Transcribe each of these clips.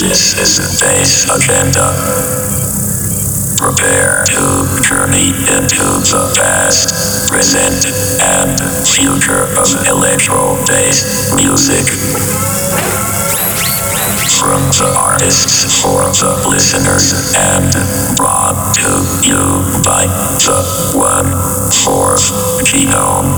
This is the Bass Agenda. Prepare to journey into the past, present, and future of electro dance music. From the artists for the listeners and brought to you by the one fourth genome.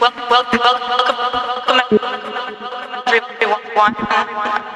Well, well, well, welcome, welcome, welcome, three,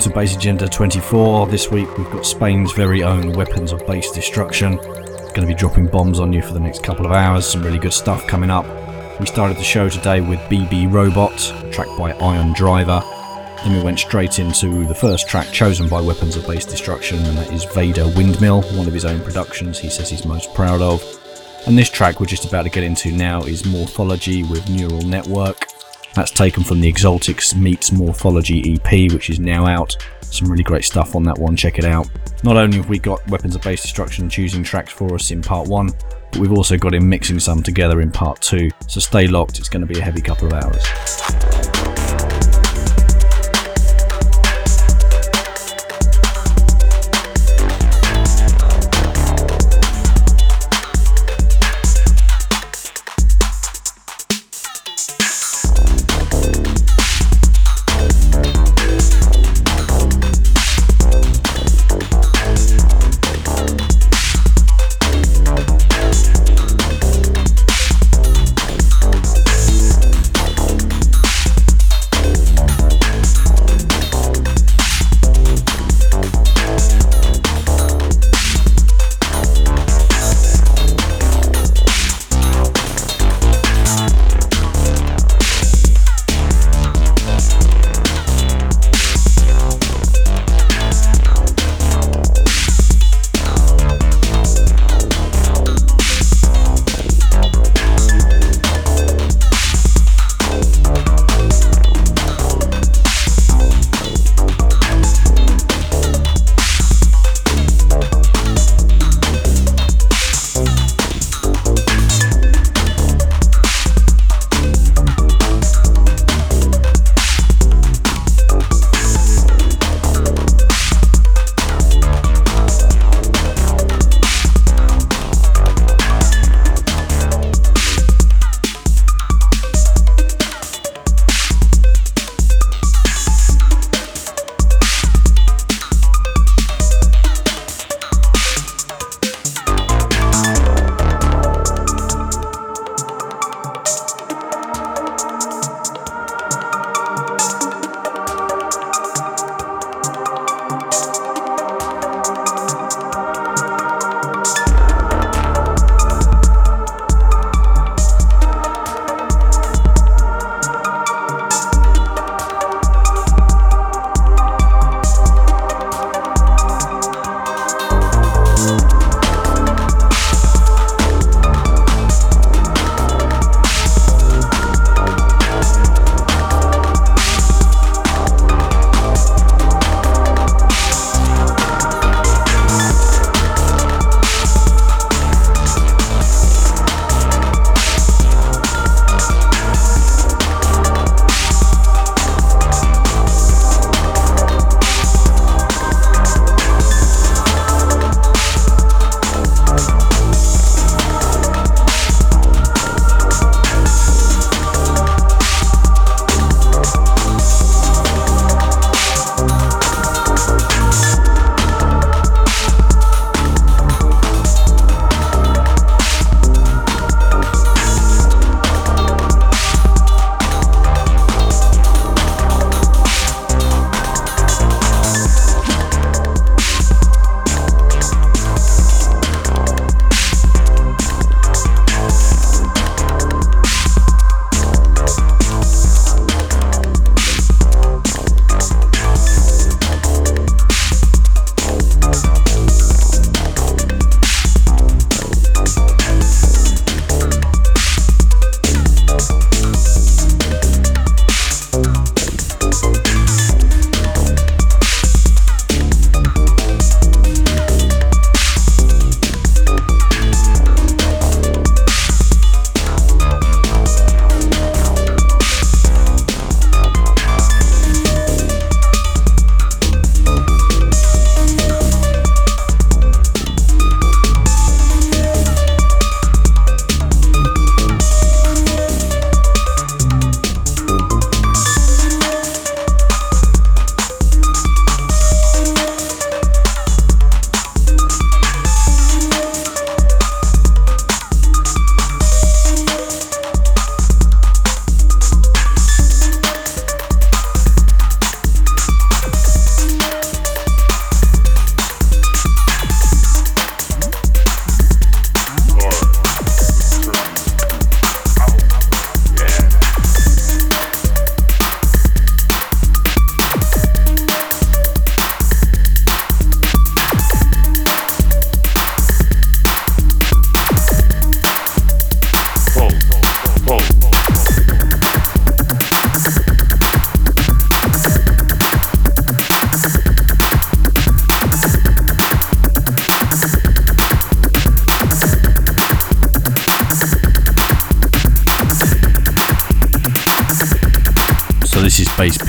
welcome to Bass Agenda 24. This week we've got Spain's very own Weapons of Bass Destruction. Going to be dropping bombs on you for the next couple of hours, some really good stuff coming up. We started the show today with BB Robot, tracked by Iron Driver. Then we went straight into the first track chosen by Weapons of Bass Destruction, and that is Vader Windmill, one of his own productions he says he's most proud of. And this track we're just about to get into now is Morphology with Neural Network. That's taken from the Exaltics Meets Morphology EP, which is now out. Some really great stuff on that one, check it out. Not only have we got Weapons of Bass Destruction choosing tracks for us in part one, but we've also got him mixing some together in part two. So stay locked, it's going to be a heavy couple of hours.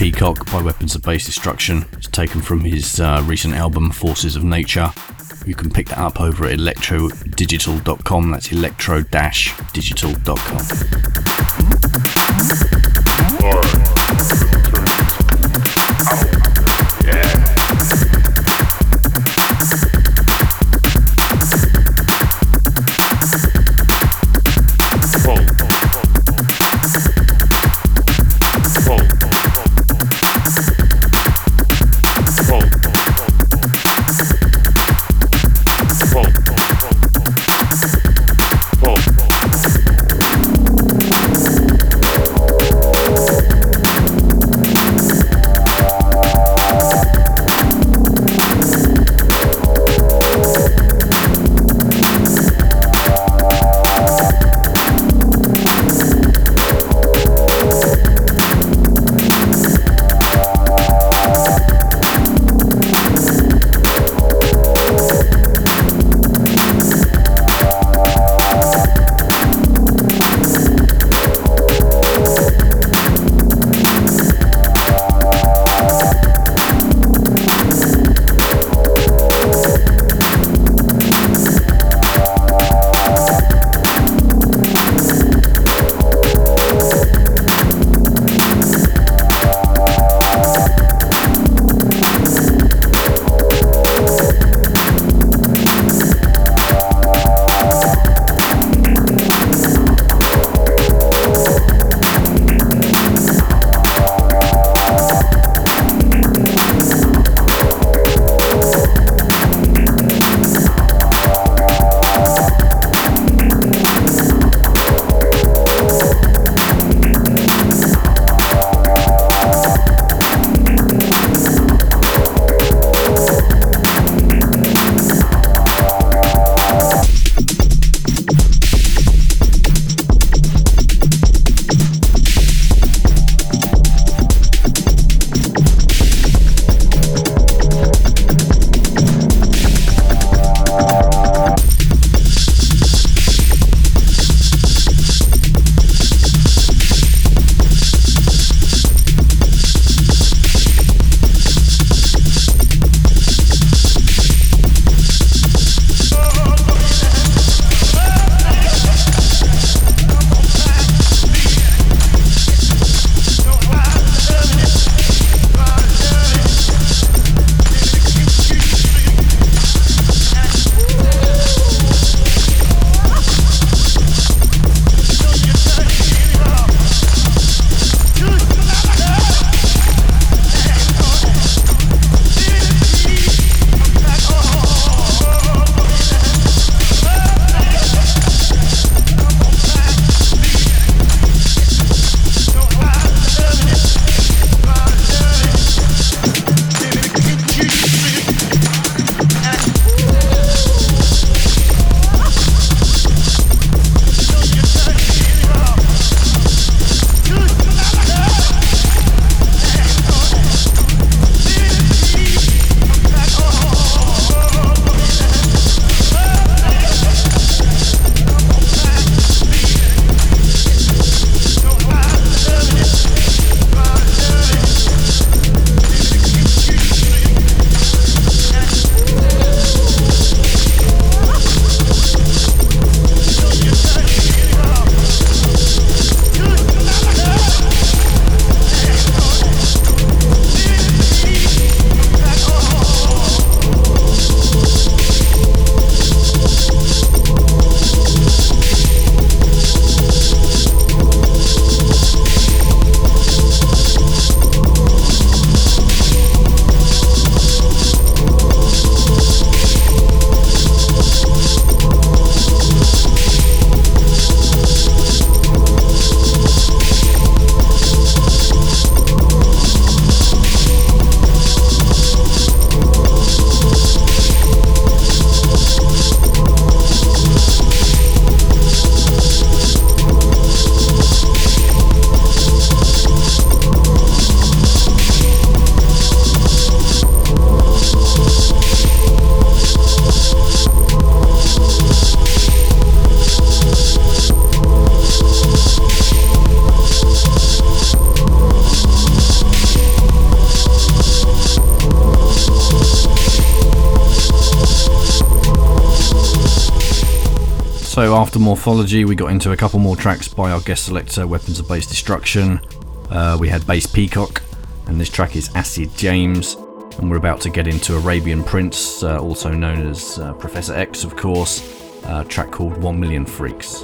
Peacock by Weapons of Bass Destruction. It's taken from his uh, recent album Forces of Nature. You can pick that up over at electrodigital.com. That's electro-digital.com. So after Morphology, we got into a couple more tracks by our guest selector, Weapons of Bass Destruction. Uh, we had Bass Peacock, and this track is Acid James. And we're about to get into Arabian Prince, uh, also known as uh, Professor X, of course, uh, a track called One Million Freaks.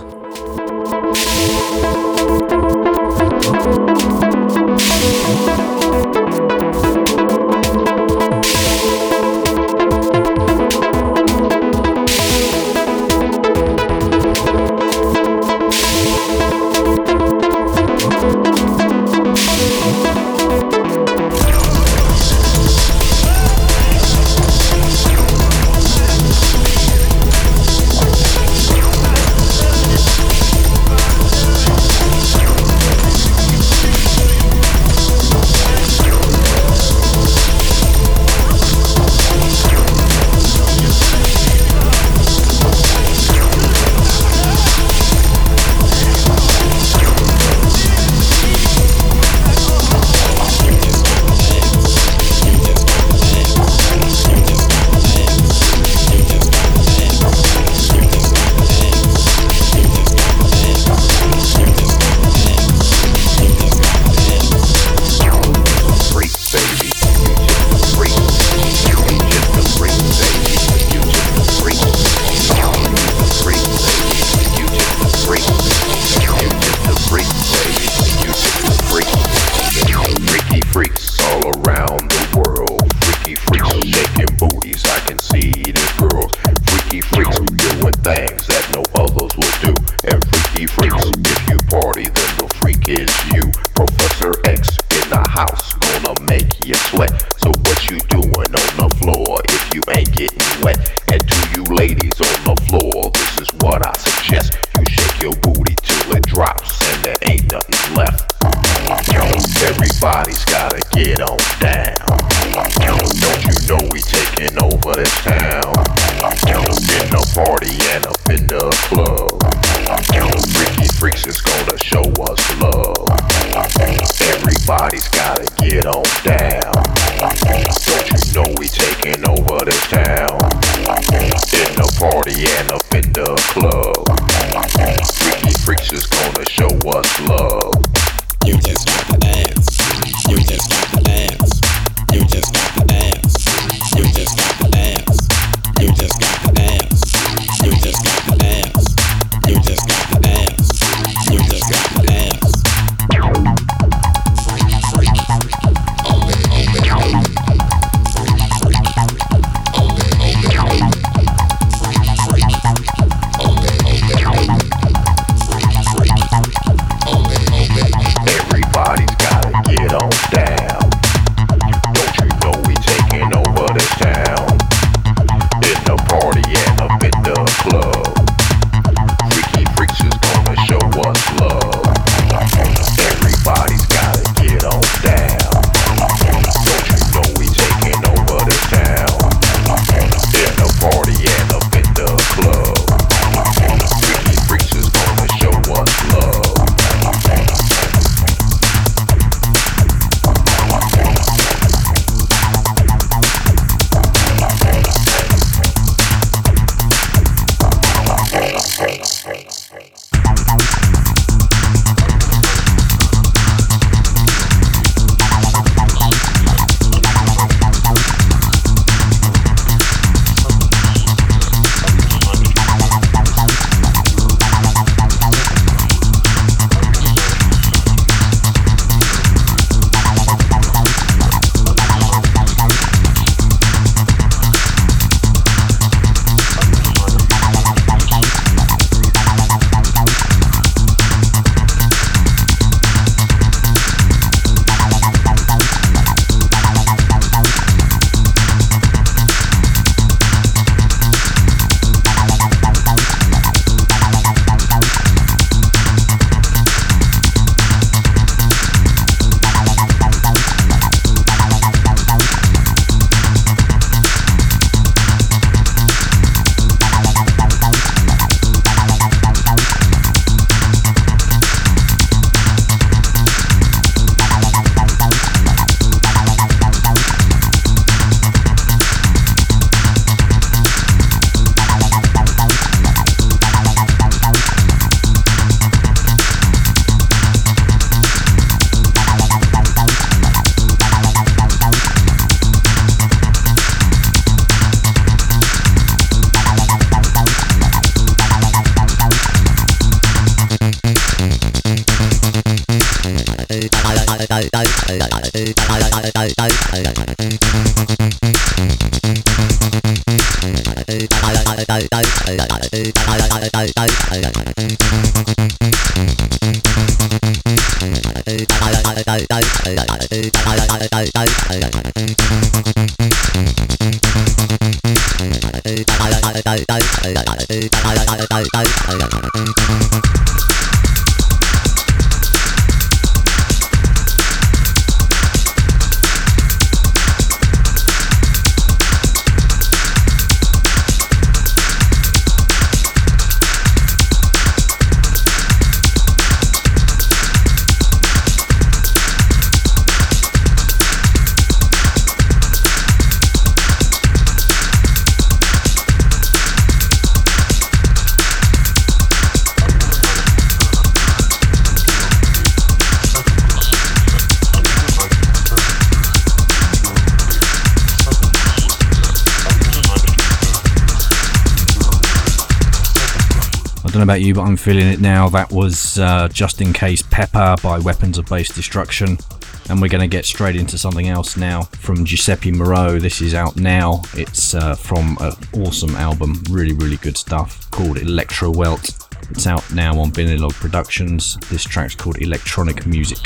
About you, but I'm feeling it now. That was uh, Just In Case Pepper by Weapons of Bass Destruction. And we're going to get straight into something else now from Giuseppe Moreau. This is out now. It's uh, from an awesome album, really, really good stuff called Electro Welt. It's out now on Binilog Productions. This track's called Electronic Music.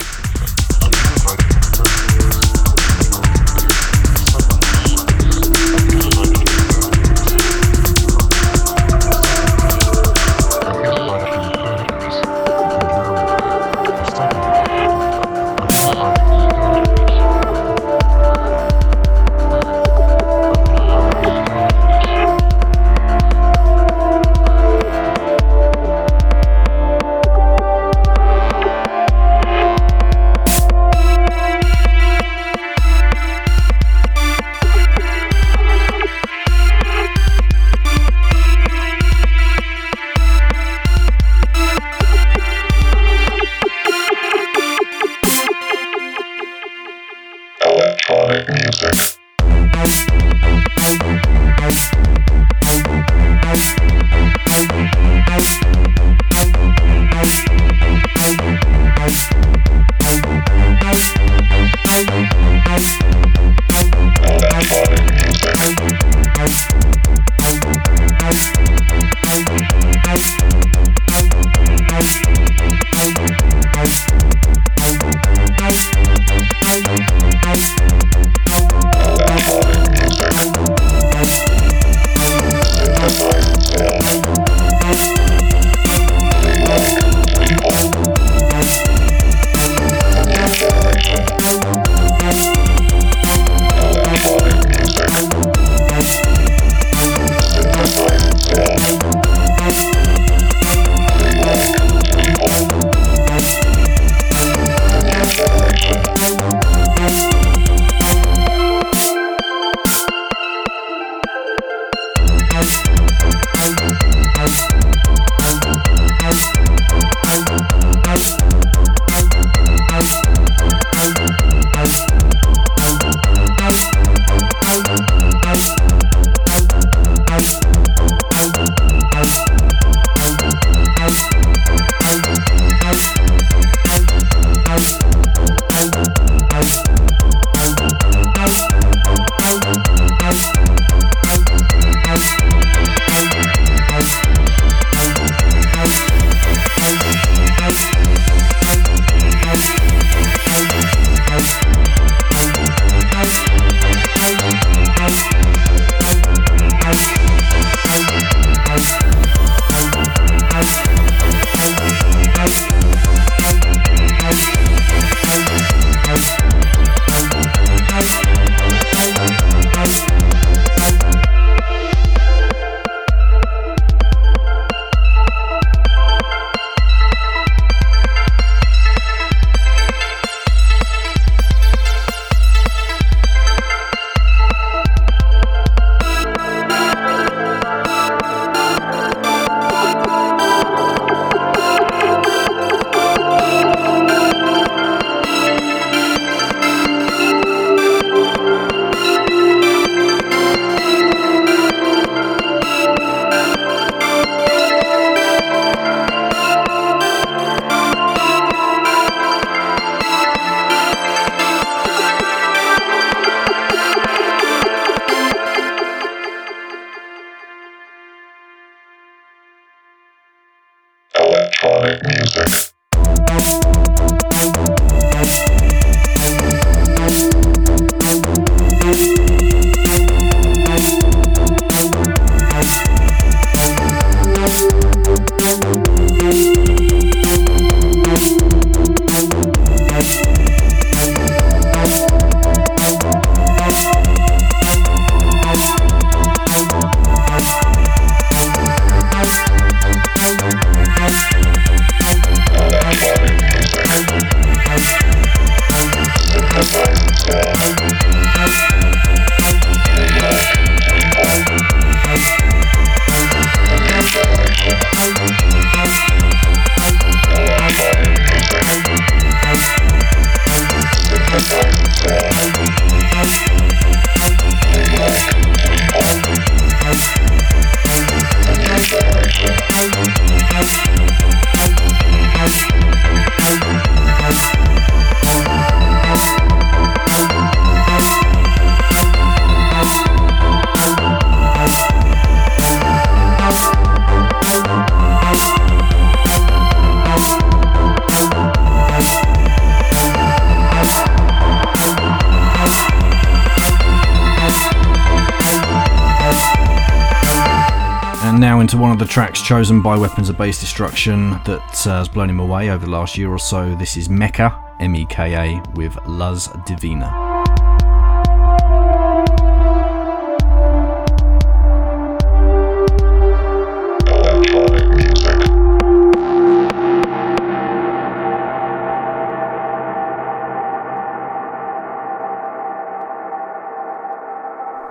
Chosen by Weapons of Bass Destruction that uh, has blown him away over the last year or so. This is Meka, M E K A, with Luz Divina.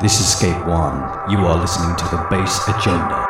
This is Scape One. You are listening to the Bass Agenda.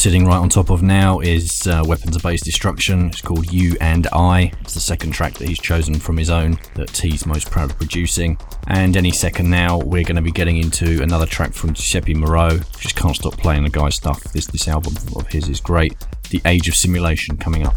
Sitting right on top of now is uh, Weapons of Bass Destruction. It's called You and I. It's the second track that he's chosen from his own that he's most proud of producing. And any second now, we're going to be getting into another track from Giuseppe Moreau. Just can't stop playing the guy's stuff. This this album of his is great. The Age of Simulation coming up.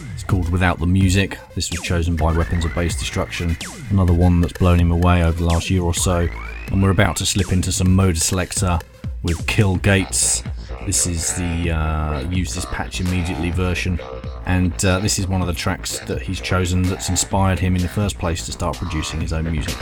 Called Without the Music. This was chosen by Weapons of Bass Destruction, another one that's blown him away over the last year or so. And we're about to slip into some mode selector with Kill Gates. This is the uh, use this patch immediately version, and uh, this is one of the tracks that he's chosen that's inspired him in the first place to start producing his own music.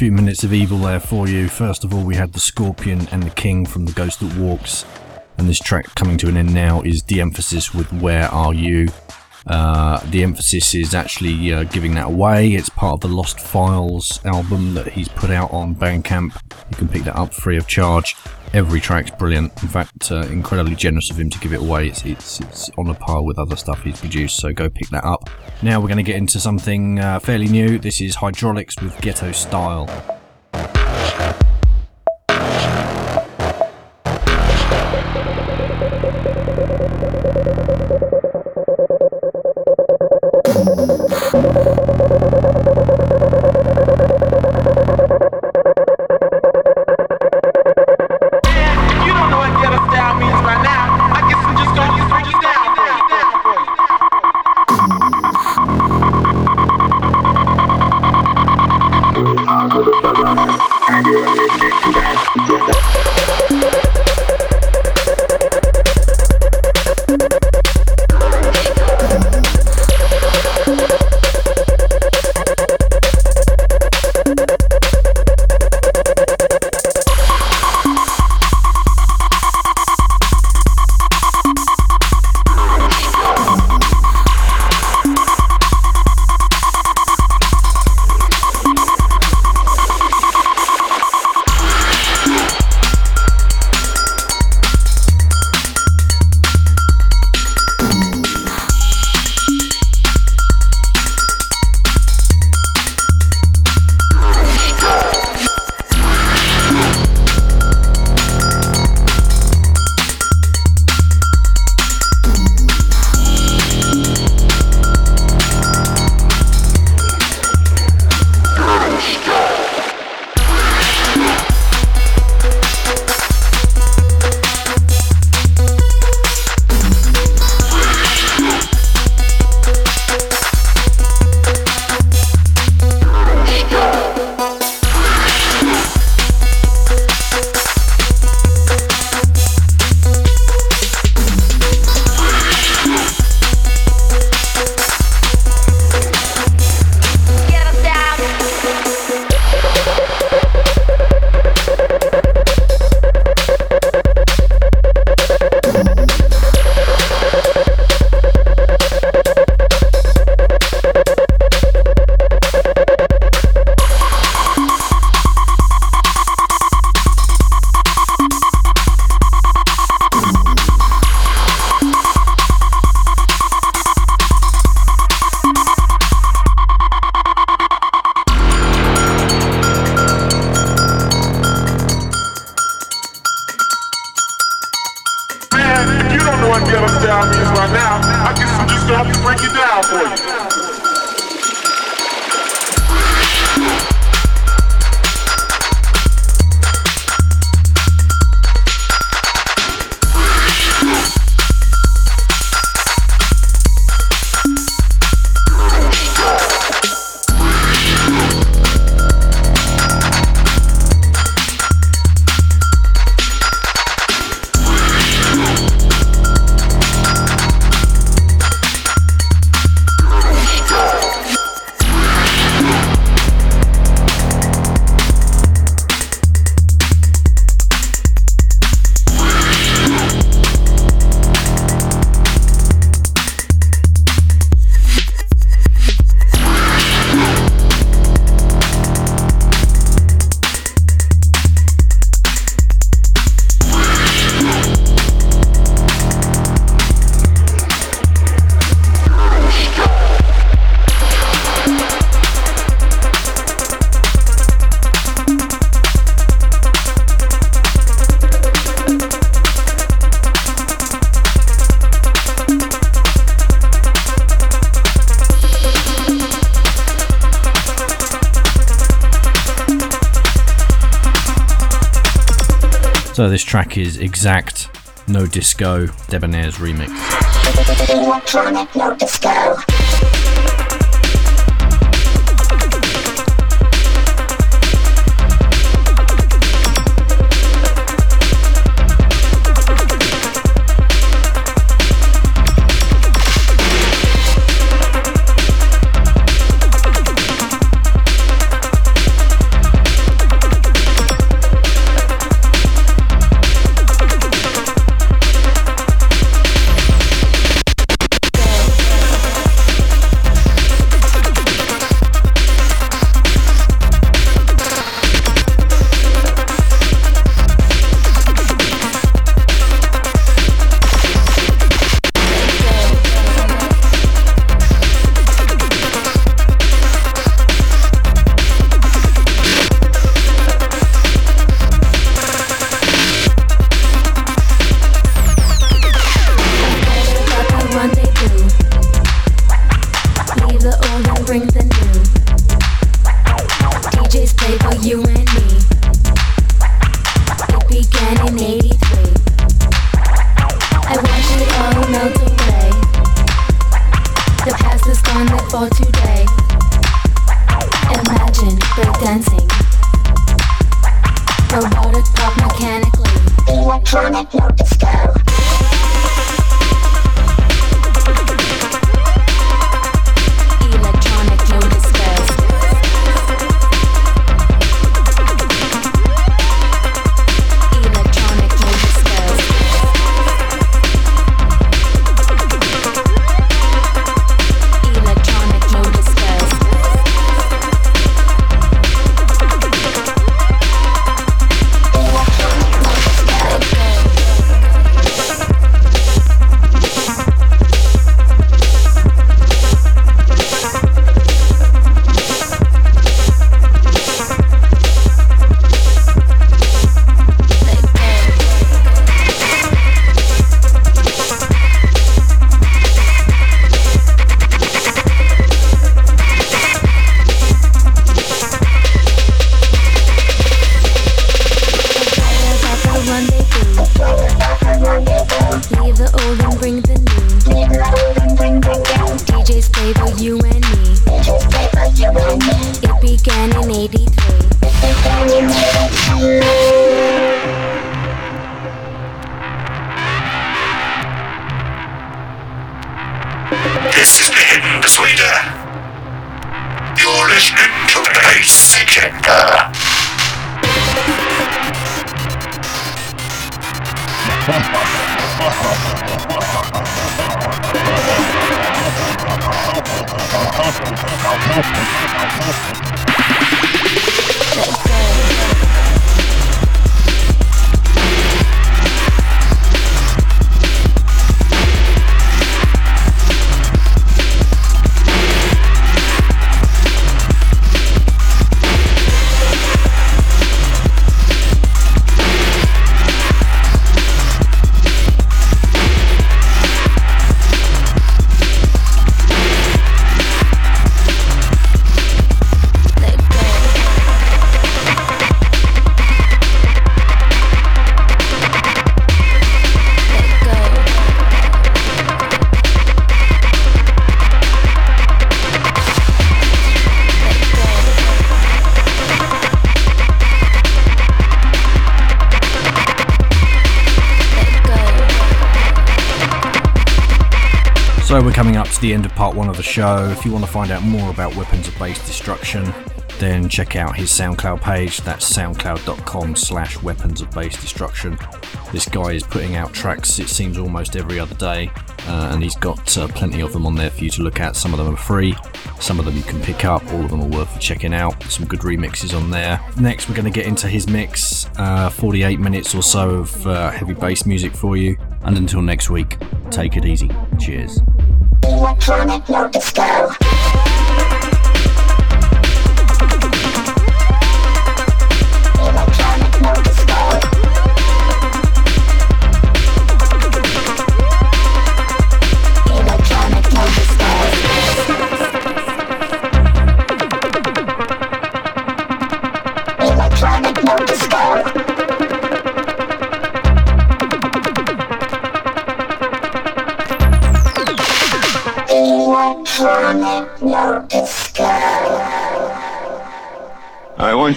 Few minutes of evil there for you. First of all, we had the Scorpion and the King from The Ghost That Walks, and this track coming to an end now is De Emphasis with Where Are You? Uh, the emphasis is actually uh, giving that away. It's part of the Lost Files album that he's put out on Bandcamp. You can pick that up free of charge. Every track's brilliant. In fact, uh, incredibly generous of him to give it away. It's, it's, it's on a par with other stuff he's produced, so go pick that up. Now we're going to get into something uh, fairly new. This is Hydraulics with Ghetto Style. Track is exact, no disco, Debonair's remix. Electronic no disco. The end of part one of the show. If you want to find out more about Weapons of Bass Destruction, then check out his SoundCloud page. That's soundcloud.com slash weapons of bass destruction. This guy is putting out tracks, it seems, almost every other day, uh, and he's got uh, plenty of them on there for you to look at. Some of them are free, some of them you can pick up, all of them are worth checking out. Some good remixes on there. Next, we're going to get into his mix, uh, 48 minutes or so of uh, heavy bass music for you. And until next week, take it easy. Cheers. Electronic no disco.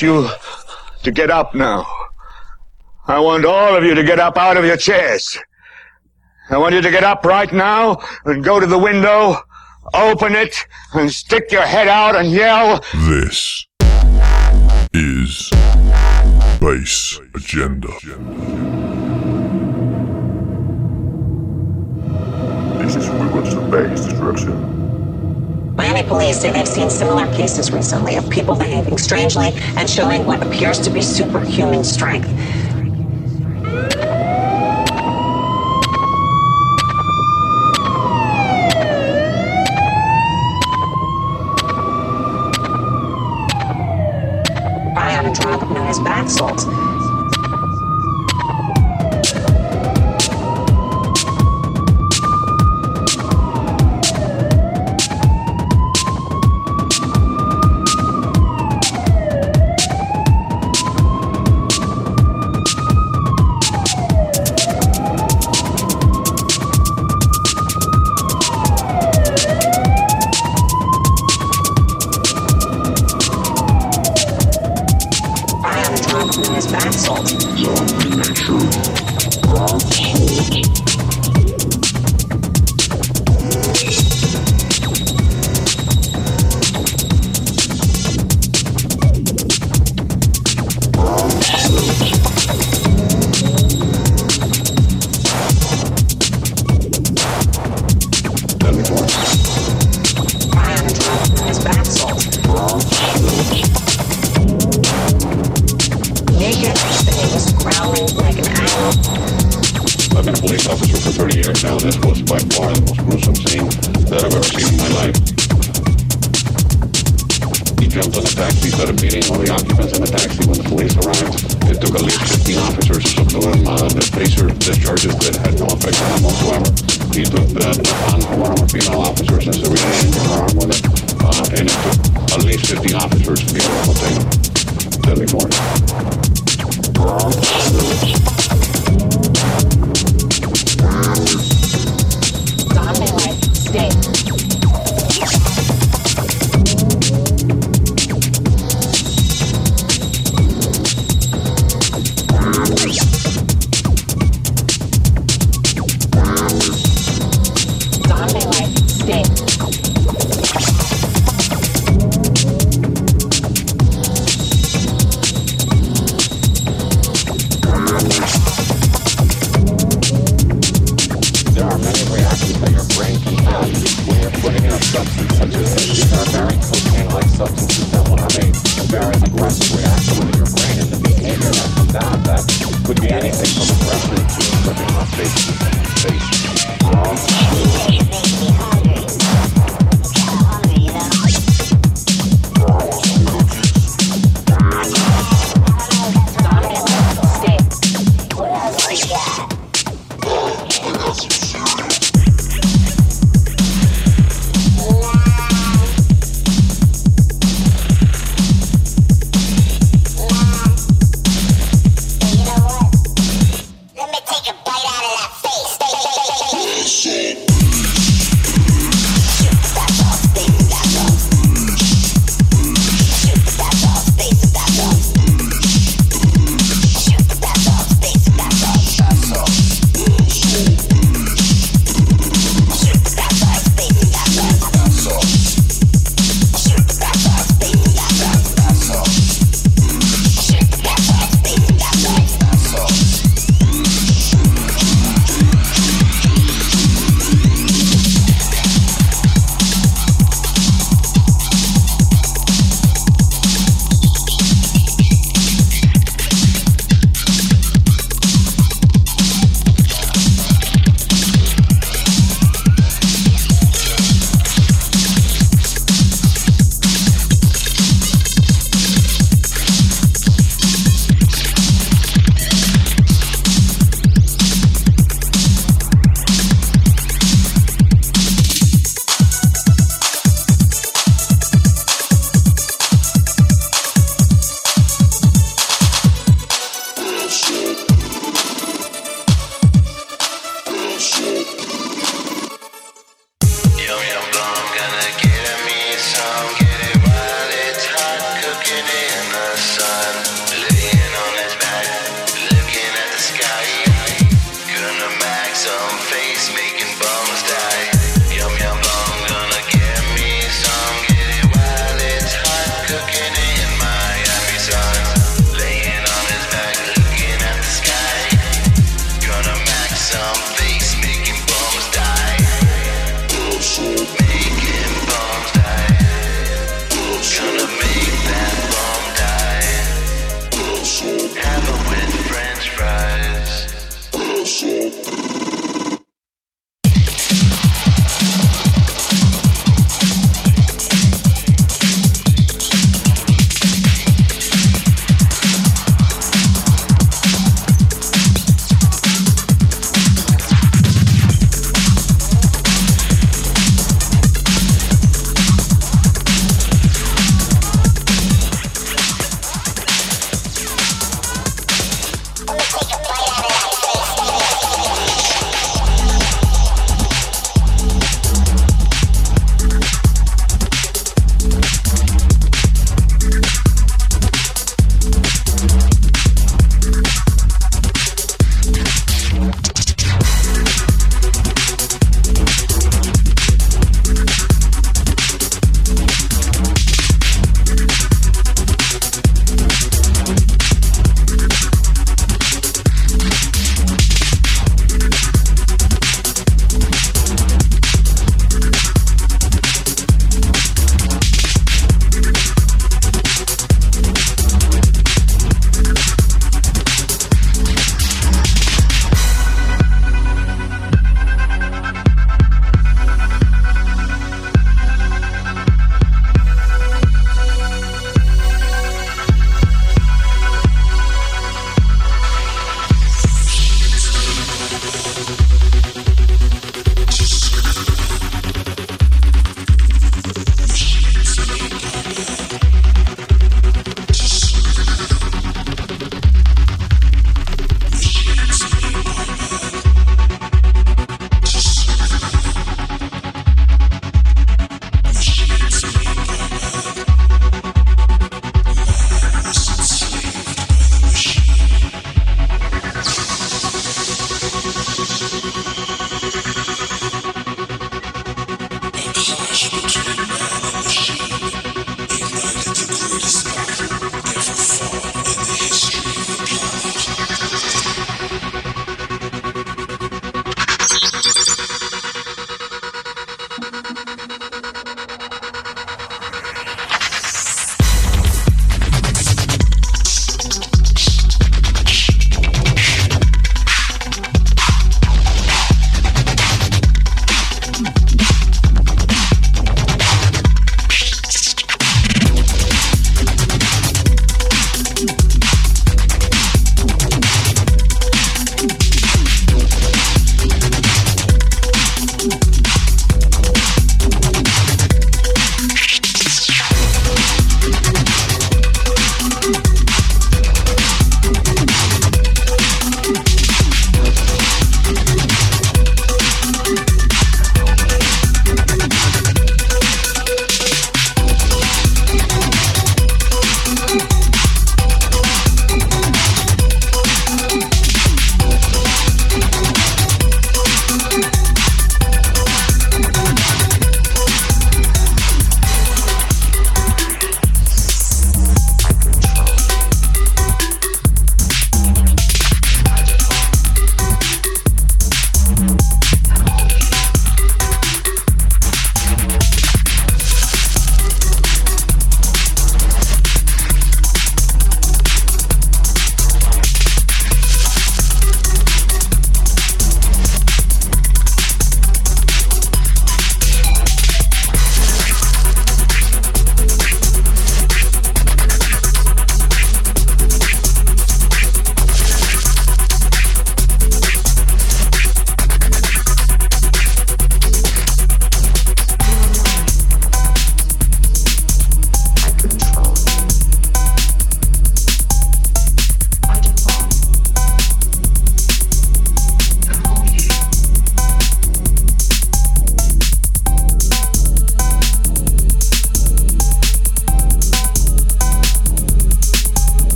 You to get up now. I want all of you to get up out of your chairs. I want you to get up right now and go to the window, open it, and stick your head out and yell, This is Bass Agenda. This is of Bass Destruction. Police say they've seen similar cases recently of people behaving strangely and showing what appears to be superhuman strength.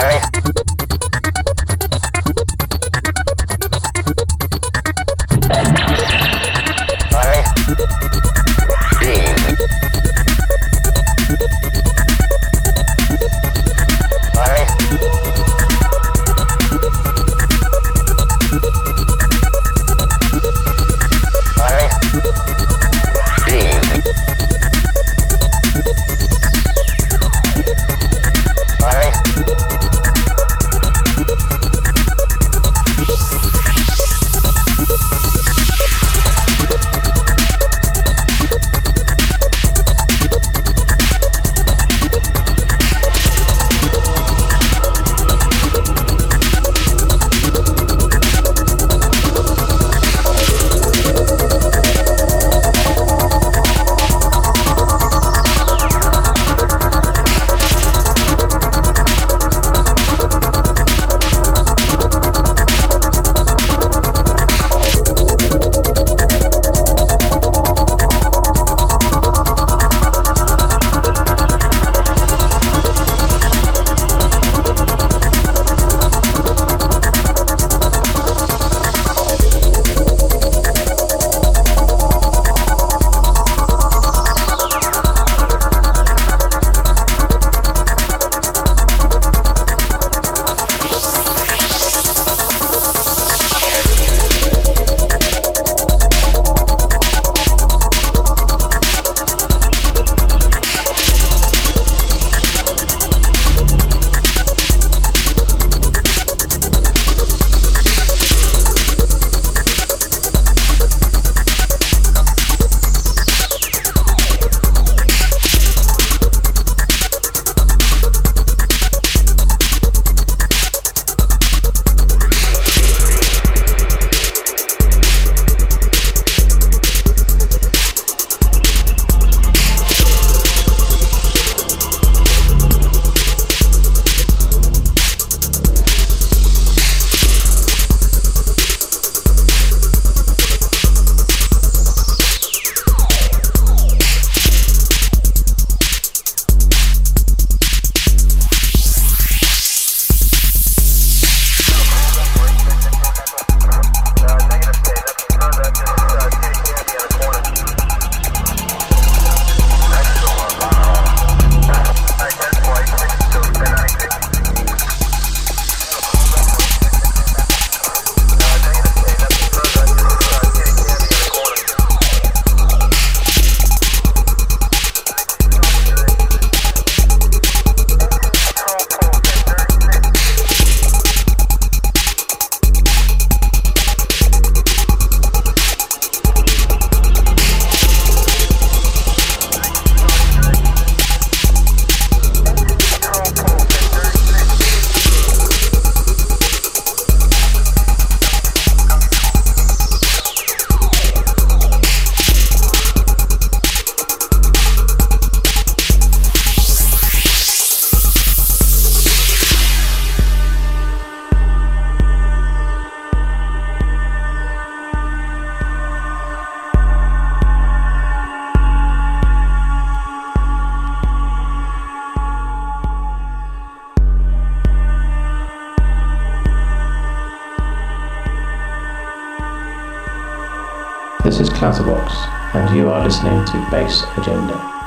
Madrid. This is Clatterbox, and you are listening to Bass Agenda.